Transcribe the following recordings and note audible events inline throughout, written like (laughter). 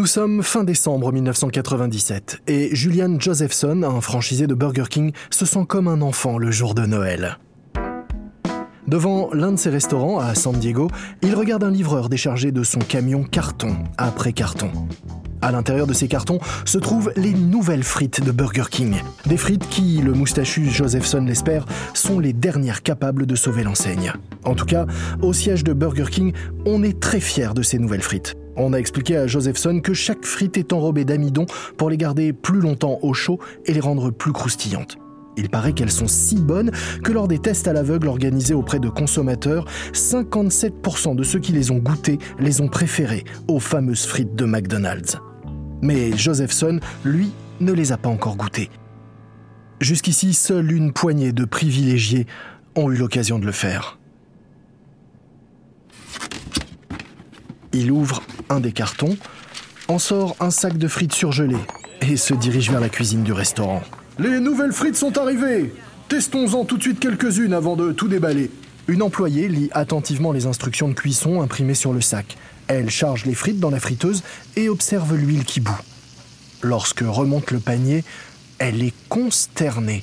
Nous sommes fin décembre 1997 et Julian Josephson, un franchisé de Burger King, se sent comme un enfant le jour de Noël. Devant l'un de ses restaurants à San Diego, il regarde un livreur déchargé de son camion carton après carton. À l'intérieur de ces cartons se trouvent les nouvelles frites de Burger King. Des frites qui, le moustachu Josephson l'espère, sont les dernières capables de sauver l'enseigne. En tout cas, au siège de Burger King, on est très fier de ces nouvelles frites. On a expliqué à Josephson que chaque frite est enrobée d'amidon pour les garder plus longtemps au chaud et les rendre plus croustillantes. Il paraît qu'elles sont si bonnes que lors des tests à l'aveugle organisés auprès de consommateurs, 57% de ceux qui les ont goûtées les ont préférées aux fameuses frites de McDonald's. Mais Josephson, lui, ne les a pas encore goûtées. Jusqu'ici, seule une poignée de privilégiés ont eu l'occasion de le faire. Il ouvre un des cartons, en sort un sac de frites surgelées et se dirige vers la cuisine du restaurant. Les nouvelles frites sont arrivées Testons-en tout de suite quelques-unes avant de tout déballer. Une employée lit attentivement les instructions de cuisson imprimées sur le sac. Elle charge les frites dans la friteuse et observe l'huile qui bout. Lorsque remonte le panier, elle est consternée.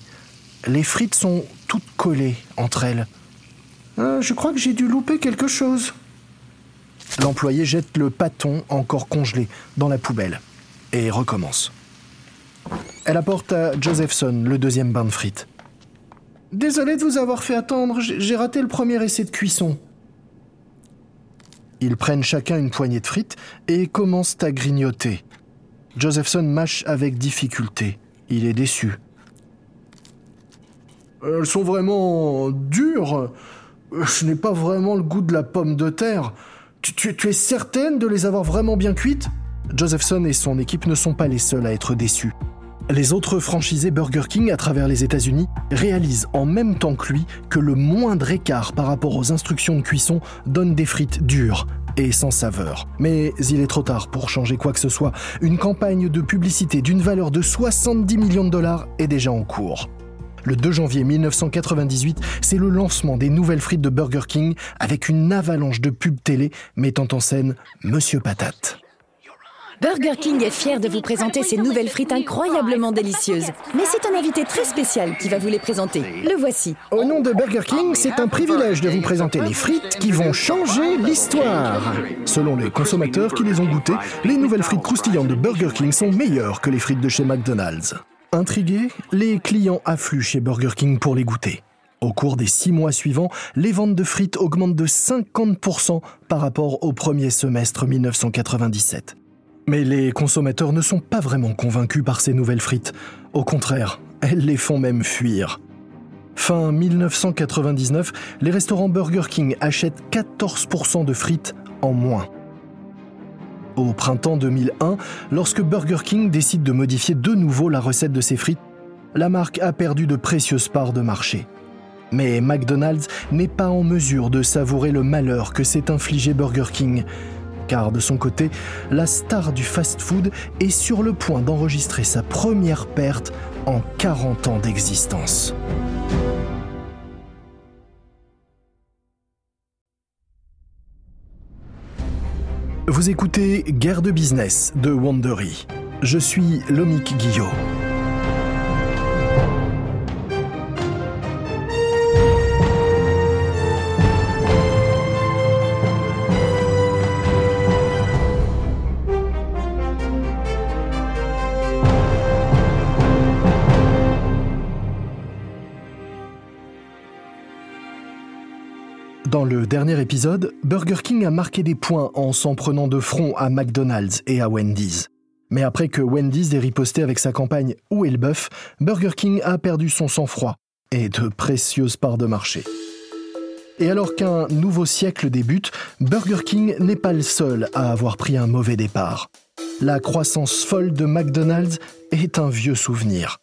Les frites sont toutes collées entre elles. Euh, je crois que j'ai dû louper quelque chose. L'employé jette le pâton encore congelé dans la poubelle et recommence. Elle apporte à Josephson le deuxième bain de frites. Désolé de vous avoir fait attendre, j'ai raté le premier essai de cuisson. Ils prennent chacun une poignée de frites et commencent à grignoter. Josephson mâche avec difficulté. Il est déçu. Elles sont vraiment dures. Je n'ai pas vraiment le goût de la pomme de terre. Tu, es certaine de les avoir vraiment bien cuites? Josephson et son équipe ne sont pas les seuls à être déçus. Les autres franchisés Burger King à travers les États-Unis réalisent en même temps que lui que le moindre écart par rapport aux instructions de cuisson donne des frites dures et sans saveur. Mais il est trop tard pour changer quoi que ce soit. Une campagne de publicité d'une valeur de 70 millions de dollars est déjà en cours. Le 2 janvier 1998, c'est le lancement des nouvelles frites de Burger King avec une avalanche de pubs télé mettant en scène Monsieur Patate. Burger King est fier de vous présenter ses nouvelles frites incroyablement délicieuses. Mais c'est un invité très spécial qui va vous les présenter. Le voici. Au nom de Burger King, c'est un privilège de vous présenter les frites qui vont changer l'histoire. Selon les consommateurs qui les ont goûtées, les nouvelles frites croustillantes de Burger King sont meilleures que les frites de chez McDonald's. Intrigués, les clients affluent chez Burger King pour les goûter. Au cours des six mois suivants, les ventes de frites augmentent de 50% par rapport au premier semestre 1997. Mais les consommateurs ne sont pas vraiment convaincus par ces nouvelles frites. Au contraire, elles les font même fuir. Fin 1999, les restaurants Burger King achètent 14% de frites en moins. Au printemps 2001, lorsque Burger King décide de modifier de nouveau la recette de ses frites, la marque a perdu de précieuses parts de marché. Mais McDonald's n'est pas en mesure de savourer le malheur que s'est infligé Burger King car de son côté, la star du fast-food est sur le point d'enregistrer sa première perte en 40 ans d'existence. Vous écoutez Guerre de business de Wandery. Je suis Lomik Guillot. Le dernier épisode, Burger King a marqué des points en s'en prenant de front à McDonald's et à Wendy's. Mais après que Wendy's ait riposté avec sa campagne Où est le bœuf, Burger King a perdu son sang-froid et de précieuses parts de marché. Et alors qu'un nouveau siècle débute, Burger King n'est pas le seul à avoir pris un mauvais départ. La croissance folle de McDonald's est un vieux souvenir.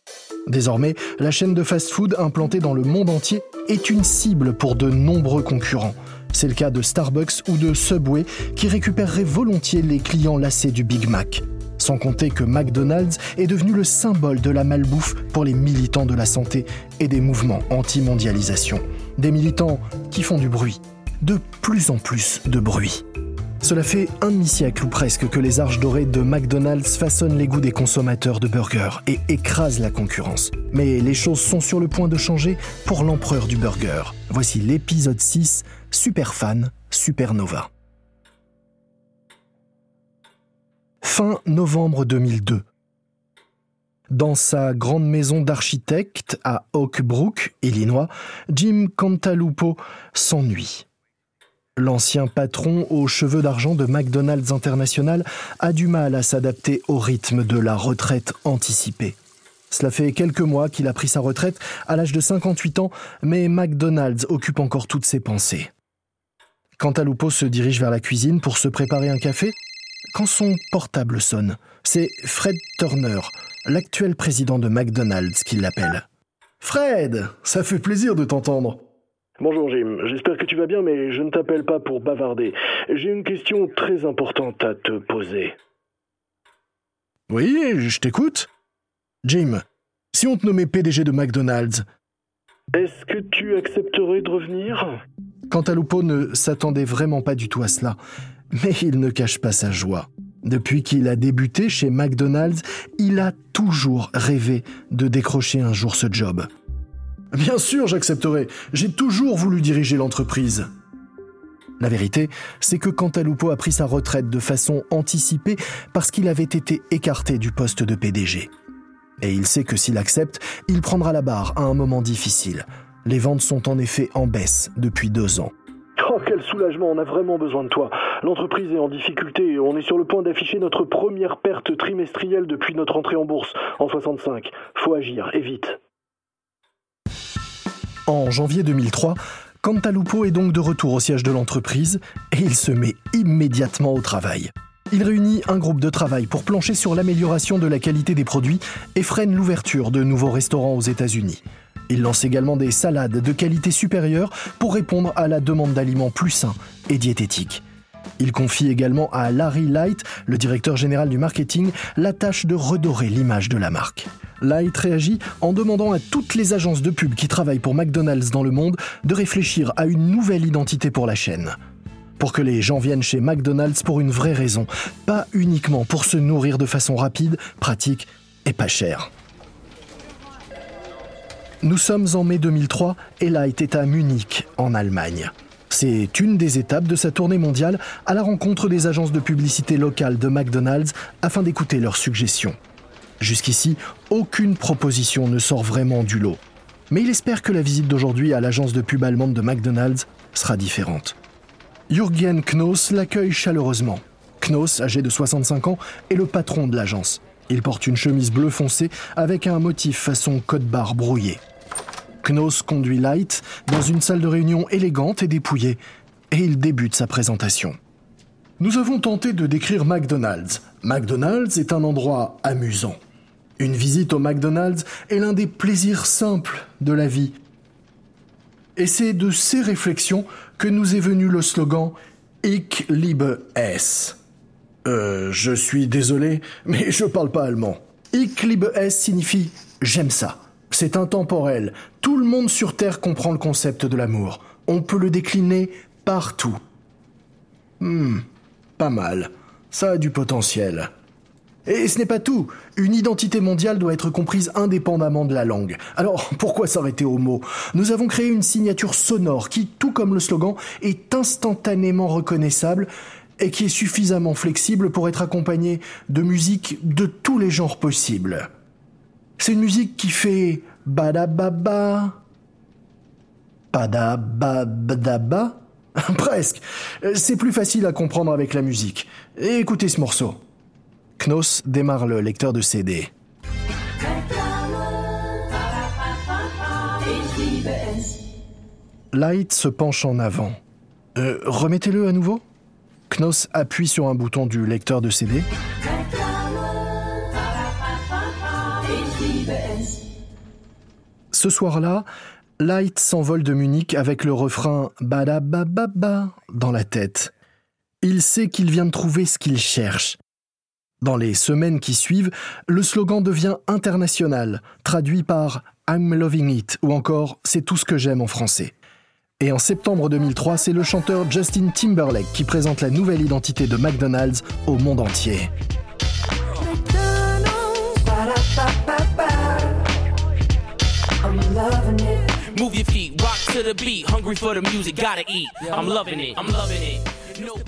Désormais, la chaîne de fast-food implantée dans le monde entier est une cible pour de nombreux concurrents. C'est le cas de Starbucks ou de Subway qui récupéreraient volontiers les clients lassés du Big Mac. Sans compter que McDonald's est devenu le symbole de la malbouffe pour les militants de la santé et des mouvements anti-mondialisation. Des militants qui font du bruit, de plus en plus de bruit. Cela fait un demi-siècle ou presque que les arches dorées de McDonald's façonnent les goûts des consommateurs de burgers et écrasent la concurrence. Mais les choses sont sur le point de changer pour l'empereur du burger. Voici l'épisode 6, Super Fan, Supernova. Fin novembre 2002. Dans sa grande maison d'architecte à Oak Brook, Illinois, Jim Cantalupo s'ennuie. L'ancien patron aux cheveux d'argent de McDonald's International a du mal à s'adapter au rythme de la retraite anticipée. Cela fait quelques mois qu'il a pris sa retraite à l'âge de 58 ans, mais McDonald's occupe encore toutes ses pensées. Cantalupo se dirige vers la cuisine pour se préparer un café quand son portable sonne. C'est Fred Turner, l'actuel président de McDonald's, qui l'appelle. Fred, ça fait plaisir de t'entendre. Bonjour Jim, j'espère que tu vas bien, mais je ne t'appelle pas pour bavarder. J'ai une question très importante à te poser. Oui, je t'écoute. Jim, si on te nommait PDG de McDonald's, est-ce que tu accepterais de revenir? Cantalupo ne s'attendait vraiment pas du tout à cela, mais il ne cache pas sa joie. Depuis qu'il a débuté chez McDonald's, il a toujours rêvé de décrocher un jour ce job. Bien sûr, j'accepterai. J'ai toujours voulu diriger l'entreprise. La vérité, c'est que Cantalupo a pris sa retraite de façon anticipée parce qu'il avait été écarté du poste de PDG. Et il sait que s'il accepte, il prendra la barre à un moment difficile. Les ventes sont en effet en baisse depuis deux ans. Oh, quel soulagement, on a vraiment besoin de toi. L'entreprise est en difficulté et on est sur le point d'afficher notre première perte trimestrielle depuis notre entrée en bourse en 65. Faut agir, et vite. En janvier 2003, Cantalupo est donc de retour au siège de l'entreprise et il se met immédiatement au travail. Il réunit un groupe de travail pour plancher sur l'amélioration de la qualité des produits et freine l'ouverture de nouveaux restaurants aux États-Unis. Il lance également des salades de qualité supérieure pour répondre à la demande d'aliments plus sains et diététiques. Il confie également à Larry Light, le directeur général du marketing, la tâche de redorer l'image de la marque. Light réagit en demandant à toutes les agences de pub qui travaillent pour McDonald's dans le monde de réfléchir à une nouvelle identité pour la chaîne. Pour que les gens viennent chez McDonald's pour une vraie raison, pas uniquement pour se nourrir de façon rapide, pratique et pas chère. Nous sommes en mai 2003 et Light est à Munich, en Allemagne. C'est une des étapes de sa tournée mondiale à la rencontre des agences de publicité locales de McDonald's afin d'écouter leurs suggestions. Jusqu'ici, aucune proposition ne sort vraiment du lot. Mais il espère que la visite d'aujourd'hui à l'agence de pub allemande de McDonald's sera différente. Jürgen Knoss l'accueille chaleureusement. Knoss, âgé de 65 ans, est le patron de l'agence. Il porte une chemise bleu foncé avec un motif façon code-barre brouillé. Knoss conduit Light dans une salle de réunion élégante et dépouillée, et il débute sa présentation. Nous avons tenté de décrire McDonald's. McDonald's est un endroit amusant. Une visite au McDonald's est l'un des plaisirs simples de la vie. Et c'est de ces réflexions que nous est venu le slogan Ich liebe es. Euh, je suis désolé, mais je parle pas allemand. Ich liebe es signifie j'aime ça. C'est intemporel. Tout le monde sur Terre comprend le concept de l'amour. On peut le décliner partout. Hmm, pas mal. Ça a du potentiel. Et ce n'est pas tout. Une identité mondiale doit être comprise indépendamment de la langue. Alors, (laughs) pourquoi s'arrêter au mot Nous avons créé une signature sonore qui, tout comme le slogan, est instantanément reconnaissable et qui est suffisamment flexible pour être accompagnée de musique de tous les genres possibles. C'est une musique qui fait badababa, badabababa. (laughs) Presque. C'est plus facile à comprendre avec la musique. écoutez ce morceau. Knoss démarre le lecteur de CD. Light se penche en avant. Euh, remettez-le à nouveau Knoss appuie sur un bouton du lecteur de CD. Ce soir-là, Light s'envole de Munich avec le refrain Badabababa dans la tête. Il sait qu'il vient de trouver ce qu'il cherche. Dans les semaines qui suivent, le slogan devient international, traduit par I'm loving it ou encore C'est tout ce que j'aime en français. Et en septembre 2003, c'est le chanteur Justin Timberlake qui présente la nouvelle identité de McDonald's au monde entier.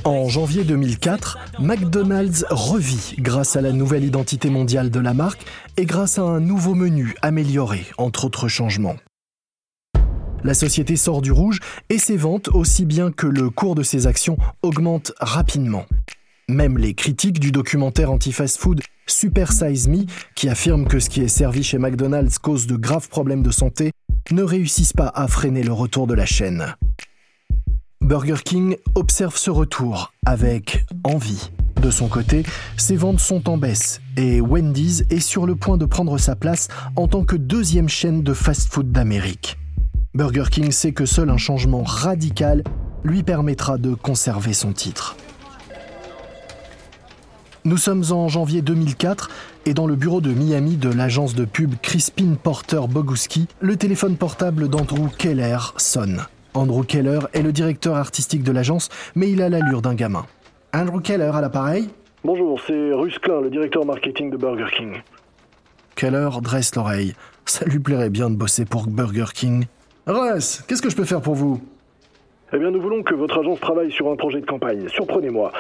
En janvier 2004, McDonald's revit grâce à la nouvelle identité mondiale de la marque et grâce à un nouveau menu amélioré, entre autres changements. La société sort du rouge et ses ventes, aussi bien que le cours de ses actions, augmentent rapidement. Même les critiques du documentaire anti-fast food Super Size Me, qui affirme que ce qui est servi chez McDonald's cause de graves problèmes de santé, ne réussissent pas à freiner le retour de la chaîne. Burger King observe ce retour avec envie. De son côté, ses ventes sont en baisse et Wendy's est sur le point de prendre sa place en tant que deuxième chaîne de fast-food d'Amérique. Burger King sait que seul un changement radical lui permettra de conserver son titre. Nous sommes en janvier 2004 et dans le bureau de Miami de l'agence de pub Crispin Porter Boguski, le téléphone portable d'Andrew Keller sonne. Andrew Keller est le directeur artistique de l'agence, mais il a l'allure d'un gamin. Andrew Keller à l'appareil Bonjour, c'est Russ Klein, le directeur marketing de Burger King. Keller dresse l'oreille. Ça lui plairait bien de bosser pour Burger King. Russ, qu'est-ce que je peux faire pour vous? Eh bien, nous voulons que votre agence travaille sur un projet de campagne. Surprenez-moi.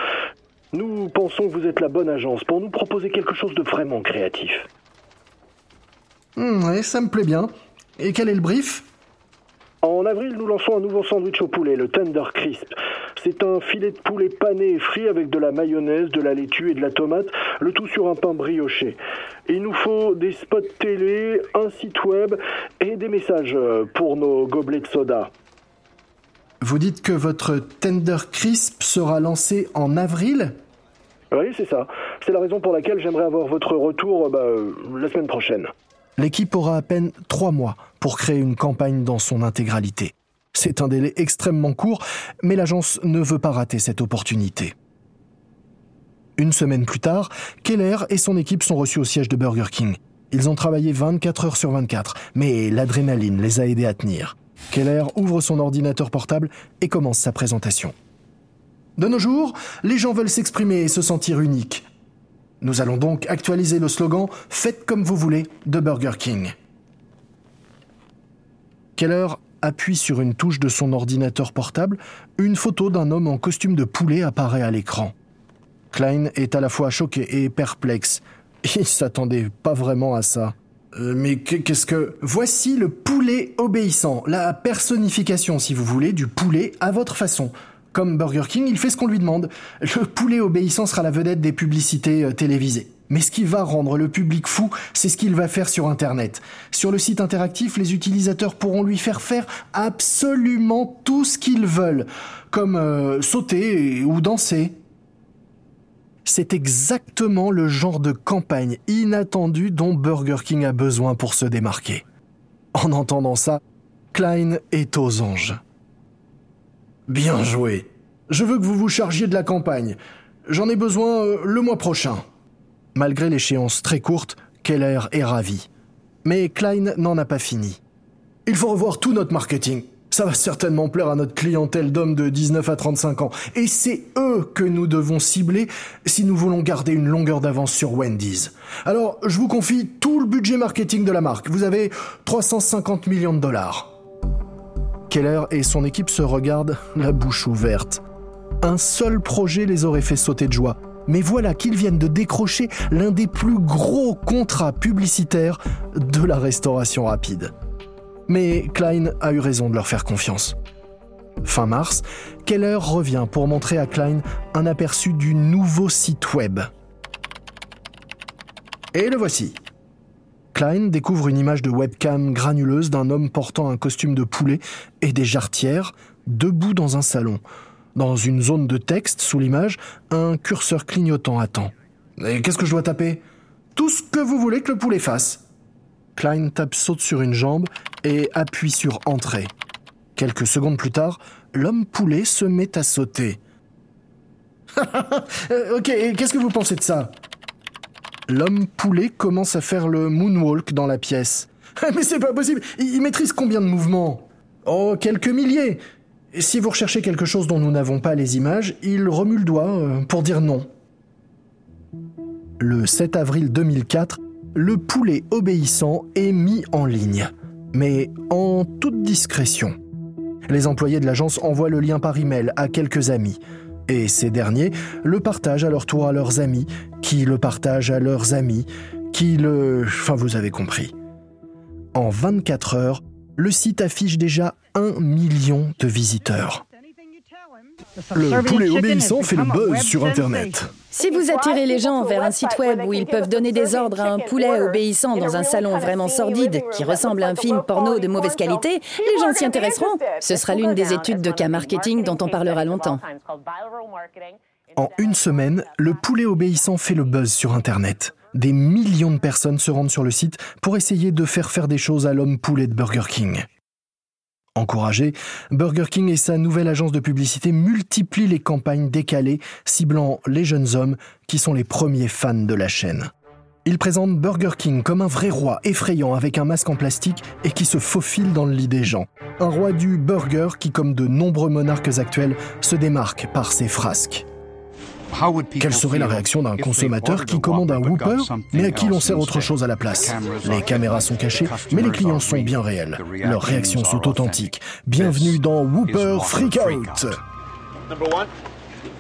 Nous pensons que vous êtes la bonne agence pour nous proposer quelque chose de vraiment créatif. Oui, ça me plaît bien. Et quel est le brief? En avril, nous lançons un nouveau sandwich au poulet, le Tender Crisp. C'est un filet de poulet pané et frit avec de la mayonnaise, de la laitue et de la tomate, le tout sur un pain brioché. Il nous faut des spots télé, un site web et des messages pour nos gobelets de soda. Vous dites que votre Tender Crisp sera lancé en avril? Oui, c'est ça. C'est la raison pour laquelle j'aimerais avoir votre retour bah, la semaine prochaine. L'équipe aura à peine trois mois pour créer une campagne dans son intégralité. C'est un délai extrêmement court, mais l'agence ne veut pas rater cette opportunité. Une semaine plus tard, Keller et son équipe sont reçus au siège de Burger King. Ils ont travaillé 24 heures sur 24, mais l'adrénaline les a aidés à tenir. Keller ouvre son ordinateur portable et commence sa présentation. De nos jours, les gens veulent s'exprimer et se sentir uniques. Nous allons donc actualiser le slogan Faites comme vous voulez de Burger King. Keller appuie sur une touche de son ordinateur portable, une photo d'un homme en costume de poulet apparaît à l'écran. Klein est à la fois choqué et perplexe. Il s'attendait pas vraiment à ça. Euh, mais qu'est-ce que... Voici le poulet obéissant, la personnification, si vous voulez, du poulet à votre façon. Comme Burger King, il fait ce qu'on lui demande. Le poulet obéissant sera la vedette des publicités euh, télévisées. Mais ce qui va rendre le public fou, c'est ce qu'il va faire sur Internet. Sur le site interactif, les utilisateurs pourront lui faire faire absolument tout ce qu'ils veulent, comme euh, sauter ou danser. C'est exactement le genre de campagne inattendue dont Burger King a besoin pour se démarquer. En entendant ça, Klein est aux anges. Bien joué. Je veux que vous vous chargiez de la campagne. J'en ai besoin euh, le mois prochain. Malgré l'échéance très courte, Keller est ravi. Mais Klein n'en a pas fini. Il faut revoir tout notre marketing. Ça va certainement plaire à notre clientèle d'hommes de 19 à 35 ans. Et c'est eux que nous devons cibler si nous voulons garder une longueur d'avance sur Wendy's. Alors, je vous confie tout le budget marketing de la marque. Vous avez 350 millions de dollars. Keller et son équipe se regardent la bouche ouverte. Un seul projet les aurait fait sauter de joie. Mais voilà qu'ils viennent de décrocher l'un des plus gros contrats publicitaires de la restauration rapide. Mais Klein a eu raison de leur faire confiance. Fin mars, Keller revient pour montrer à Klein un aperçu du nouveau site web. Et le voici. Klein découvre une image de webcam granuleuse d'un homme portant un costume de poulet et des jarretières, debout dans un salon. Dans une zone de texte, sous l'image, un curseur clignotant attend. Et qu'est-ce que je dois taper? Tout ce que vous voulez que le poulet fasse. Klein tape saute sur une jambe et appuie sur Entrée. Quelques secondes plus tard, l'homme poulet se met à sauter. (laughs) Euh, ok, qu'est-ce que vous pensez de ça? L'homme poulet commence à faire le moonwalk dans la pièce. (laughs) Mais c'est pas possible Il maîtrise combien de mouvements? Oh, quelques milliers si vous recherchez quelque chose dont nous n'avons pas les images, il remue le doigt euh, pour dire non. Le 7 avril 2004, le poulet obéissant est mis en ligne, mais en toute discrétion. Les employés de l'agence envoient le lien par email à quelques amis. Et ces derniers le partagent à leur tour à leurs amis, qui le partagent à leurs amis, qui le... Enfin, vous avez compris. En 24 heures, le site affiche déjà un million de visiteurs. Le poulet obéissant fait le buzz sur Internet. Si vous attirez les gens vers un site web où ils peuvent donner des ordres à un poulet obéissant dans un salon vraiment sordide qui ressemble à un film porno de mauvaise qualité, les gens s'y intéresseront. Ce sera l'une des études de cas marketing dont on parlera longtemps. En une semaine, le poulet obéissant fait le buzz sur Internet. Des millions de personnes se rendent sur le site pour essayer de faire faire des choses à l'homme poulet de Burger King. Encouragé, Burger King et sa nouvelle agence de publicité multiplient les campagnes décalées ciblant les jeunes hommes qui sont les premiers fans de la chaîne. Ils présentent Burger King comme un vrai roi effrayant avec un masque en plastique et qui se faufile dans le lit des gens. Un roi du burger qui, comme de nombreux monarques actuels, se démarque par ses frasques. Quelle serait la réaction d'un consommateur qui commande un Whooper, mais à qui l'on sert autre chose à la place? Les caméras sont cachées, mais les clients sont bien réels. Leurs réactions sont authentiques. Bienvenue dans Whooper Freak Out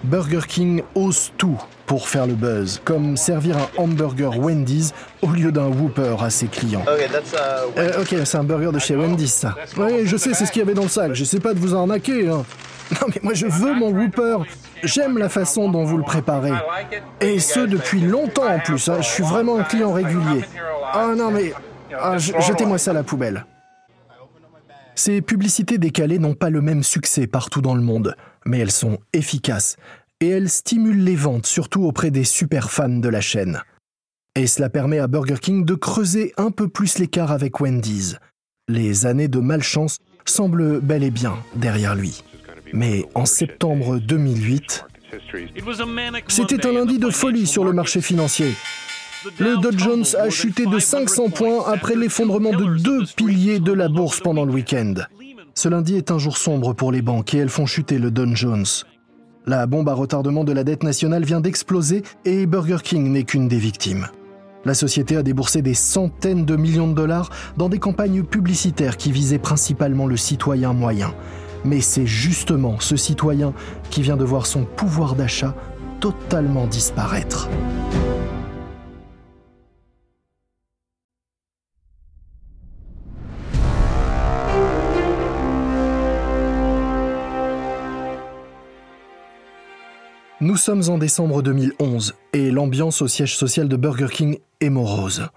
Burger King ose tout pour faire le buzz, comme servir un hamburger Wendy's au lieu d'un Whooper à ses clients. Uh, euh, ok, c'est un burger de chez Wendy's, ça. Oui, je sais, c'est ce qu'il y avait dans le sac. J'essaie pas de vous arnaquer. Hein. (laughs) Non, mais moi, je veux mon Whooper. J'aime la façon dont vous le préparez. Et ce, depuis longtemps en plus. Hein. Je suis vraiment un client régulier. Ah non, mais... Ah, jetez-moi ça à la poubelle. Ces publicités décalées n'ont pas le même succès partout dans le monde, mais elles sont efficaces et elles stimulent les ventes, surtout auprès des super fans de la chaîne. Et cela permet à Burger King de creuser un peu plus l'écart avec Wendy's. Les années de malchance semblent bel et bien derrière lui. Mais en septembre 2008, c'était un lundi de folie sur le marché financier. Le Dow Jones a chuté de 500 points après l'effondrement de deux piliers de la bourse pendant le week-end. Ce lundi est un jour sombre pour les banques et elles font chuter le Dow Jones. La bombe à retardement de la dette nationale vient d'exploser et Burger King n'est qu'une des victimes. La société a déboursé des centaines de millions de dollars dans des campagnes publicitaires qui visaient principalement le citoyen moyen. Mais c'est justement ce citoyen qui vient de voir son pouvoir d'achat totalement disparaître. Nous sommes en décembre 2011 et l'ambiance au siège social de Burger King est morose.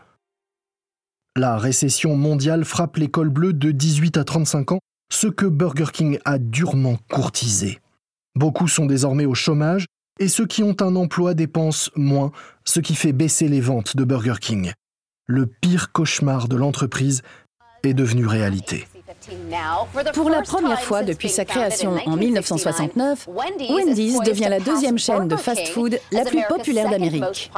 La récession mondiale frappe l'école bleue de 18 à 35 ans ce que Burger King a durement courtisé. Beaucoup sont désormais au chômage et ceux qui ont un emploi dépensent moins, ce qui fait baisser les ventes de Burger King. Le pire cauchemar de l'entreprise est devenu réalité. Pour la première fois depuis sa création en 1969, Wendy's devient la deuxième chaîne de fast-food la plus populaire d'Amérique.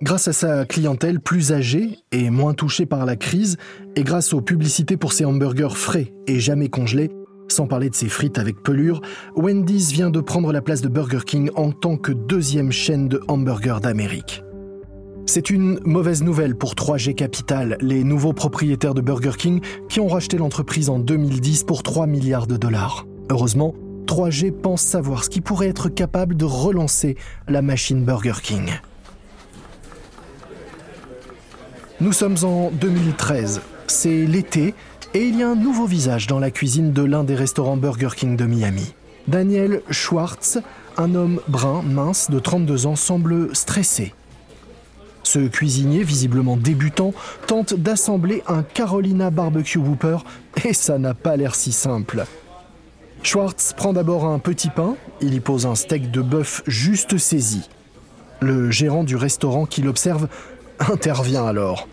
Grâce à sa clientèle plus âgée et moins touchée par la crise, et grâce aux publicités pour ses hamburgers frais et jamais congelés, sans parler de ses frites avec pelure, Wendy's vient de prendre la place de Burger King en tant que deuxième chaîne de hamburgers d'Amérique. C'est une mauvaise nouvelle pour 3G Capital, les nouveaux propriétaires de Burger King qui ont racheté l'entreprise en 2010 pour 3 milliards de dollars. Heureusement, 3G pense savoir ce qui pourrait être capable de relancer la machine Burger King. Nous sommes en 2013, c'est l'été et il y a un nouveau visage dans la cuisine de l'un des restaurants Burger King de Miami. Daniel Schwartz, un homme brun, mince, de 32 ans, semble stressé. Ce cuisinier, visiblement débutant, tente d'assembler un Carolina Barbecue Whooper et ça n'a pas l'air si simple. Schwartz prend d'abord un petit pain, il y pose un steak de bœuf juste saisi. Le gérant du restaurant qui l'observe intervient alors.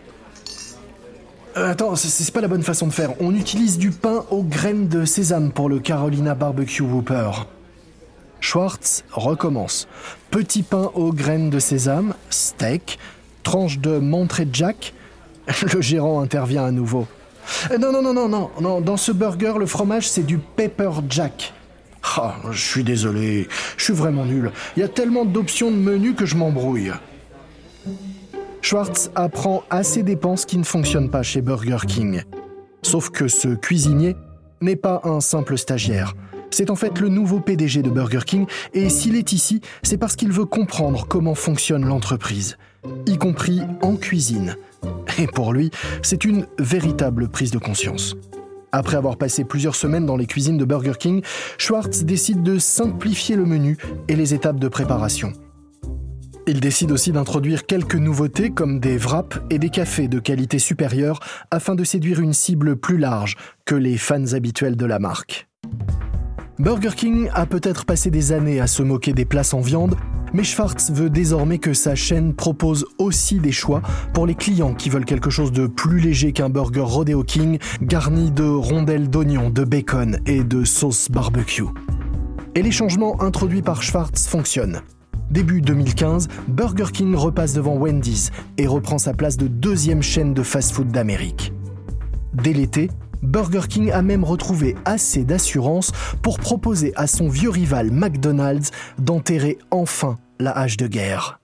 Euh, attends, c'est pas la bonne façon de faire. On utilise du pain aux graines de sésame pour le Carolina Barbecue Whooper. Schwartz recommence. Petit pain aux graines de sésame, steak, tranche de Monterey Jack. (laughs) Le gérant intervient à nouveau. Euh, non, non, non, non, non, non. Dans ce burger, le fromage, c'est du pepper jack. Ah, je suis désolé. Je suis vraiment nul. Il y a tellement d'options de menu que je m'embrouille. Schwartz apprend à ses dépenses qui ne fonctionnent pas chez Burger King. Sauf que ce cuisinier n'est pas un simple stagiaire. C'est en fait le nouveau PDG de Burger King et s'il est ici, c'est parce qu'il veut comprendre comment fonctionne l'entreprise, y compris en cuisine. Et pour lui, c'est une véritable prise de conscience. Après avoir passé plusieurs semaines dans les cuisines de Burger King, Schwartz décide de simplifier le menu et les étapes de préparation. Il décide aussi d'introduire quelques nouveautés comme des wraps et des cafés de qualité supérieure afin de séduire une cible plus large que les fans habituels de la marque. Burger King a peut-être passé des années à se moquer des places en viande, mais Schwartz veut désormais que sa chaîne propose aussi des choix pour les clients qui veulent quelque chose de plus léger qu'un burger Rodeo King garni de rondelles d'oignons, de bacon et de sauce barbecue. Et les changements introduits par Schwartz fonctionnent. Début 2015, Burger King repasse devant Wendy's et reprend sa place de deuxième chaîne de fast-food d'Amérique. Dès l'été, Burger King a même retrouvé assez d'assurance pour proposer à son vieux rival McDonald's d'enterrer enfin la hache de guerre.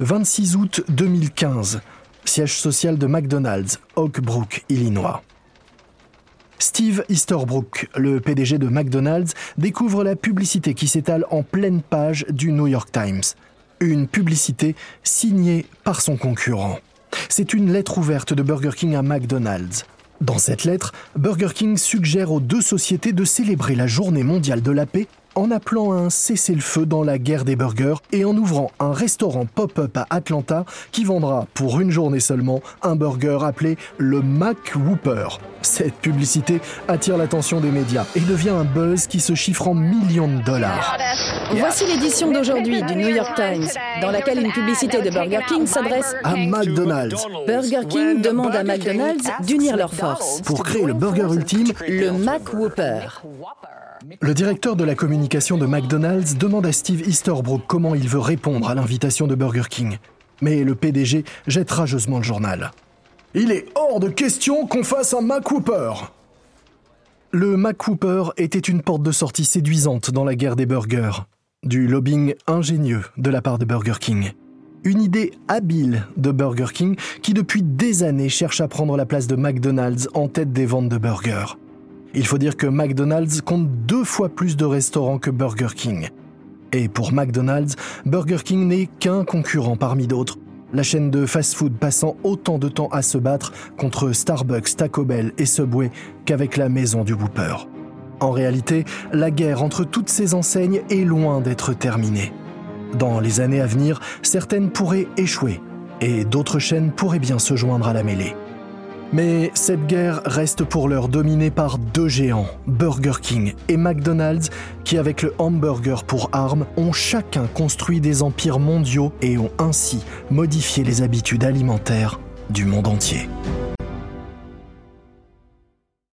26 août 2015, siège social de McDonald's, Oak Brook, Illinois. Steve Easterbrook, le PDG de McDonald's, découvre la publicité qui s'étale en pleine page du New York Times. Une publicité signée par son concurrent. C'est une lettre ouverte de Burger King à McDonald's. Dans cette lettre, Burger King suggère aux deux sociétés de célébrer la journée mondiale de la paix en appelant à un cessez-le-feu dans la guerre des burgers et en ouvrant un restaurant pop-up à Atlanta qui vendra pour une journée seulement un burger appelé le Mac Whooper. Cette publicité attire l'attention des médias et devient un buzz qui se chiffre en millions de dollars. Voici l'édition d'aujourd'hui du New York Times, dans laquelle une publicité de Burger King s'adresse à McDonald's. Burger King demande à McDonald's d'unir leurs forces pour créer le burger ultime, le Mac Whooper. Le directeur de la communication de McDonald's demande à Steve Easterbrook comment il veut répondre à l'invitation de Burger King. Mais le PDG jette rageusement le journal. Il est hors de question qu'on fasse un McWhooper Le McWhooper était une porte de sortie séduisante dans la guerre des burgers. Du lobbying ingénieux de la part de Burger King. Une idée habile de Burger King qui depuis des années cherche à prendre la place de McDonald's en tête des ventes de burgers. Il faut dire que McDonald's compte deux fois plus de restaurants que Burger King. Et pour McDonald's, Burger King n'est qu'un concurrent parmi d'autres, la chaîne de fast-food passant autant de temps à se battre contre Starbucks, Taco Bell et Subway qu'avec la maison du Whooper. En réalité, la guerre entre toutes ces enseignes est loin d'être terminée. Dans les années à venir, certaines pourraient échouer et d'autres chaînes pourraient bien se joindre à la mêlée. Mais cette guerre reste pour l'heure dominée par deux géants, Burger King et McDonald's, qui avec le hamburger pour arme ont chacun construit des empires mondiaux et ont ainsi modifié les habitudes alimentaires du monde entier.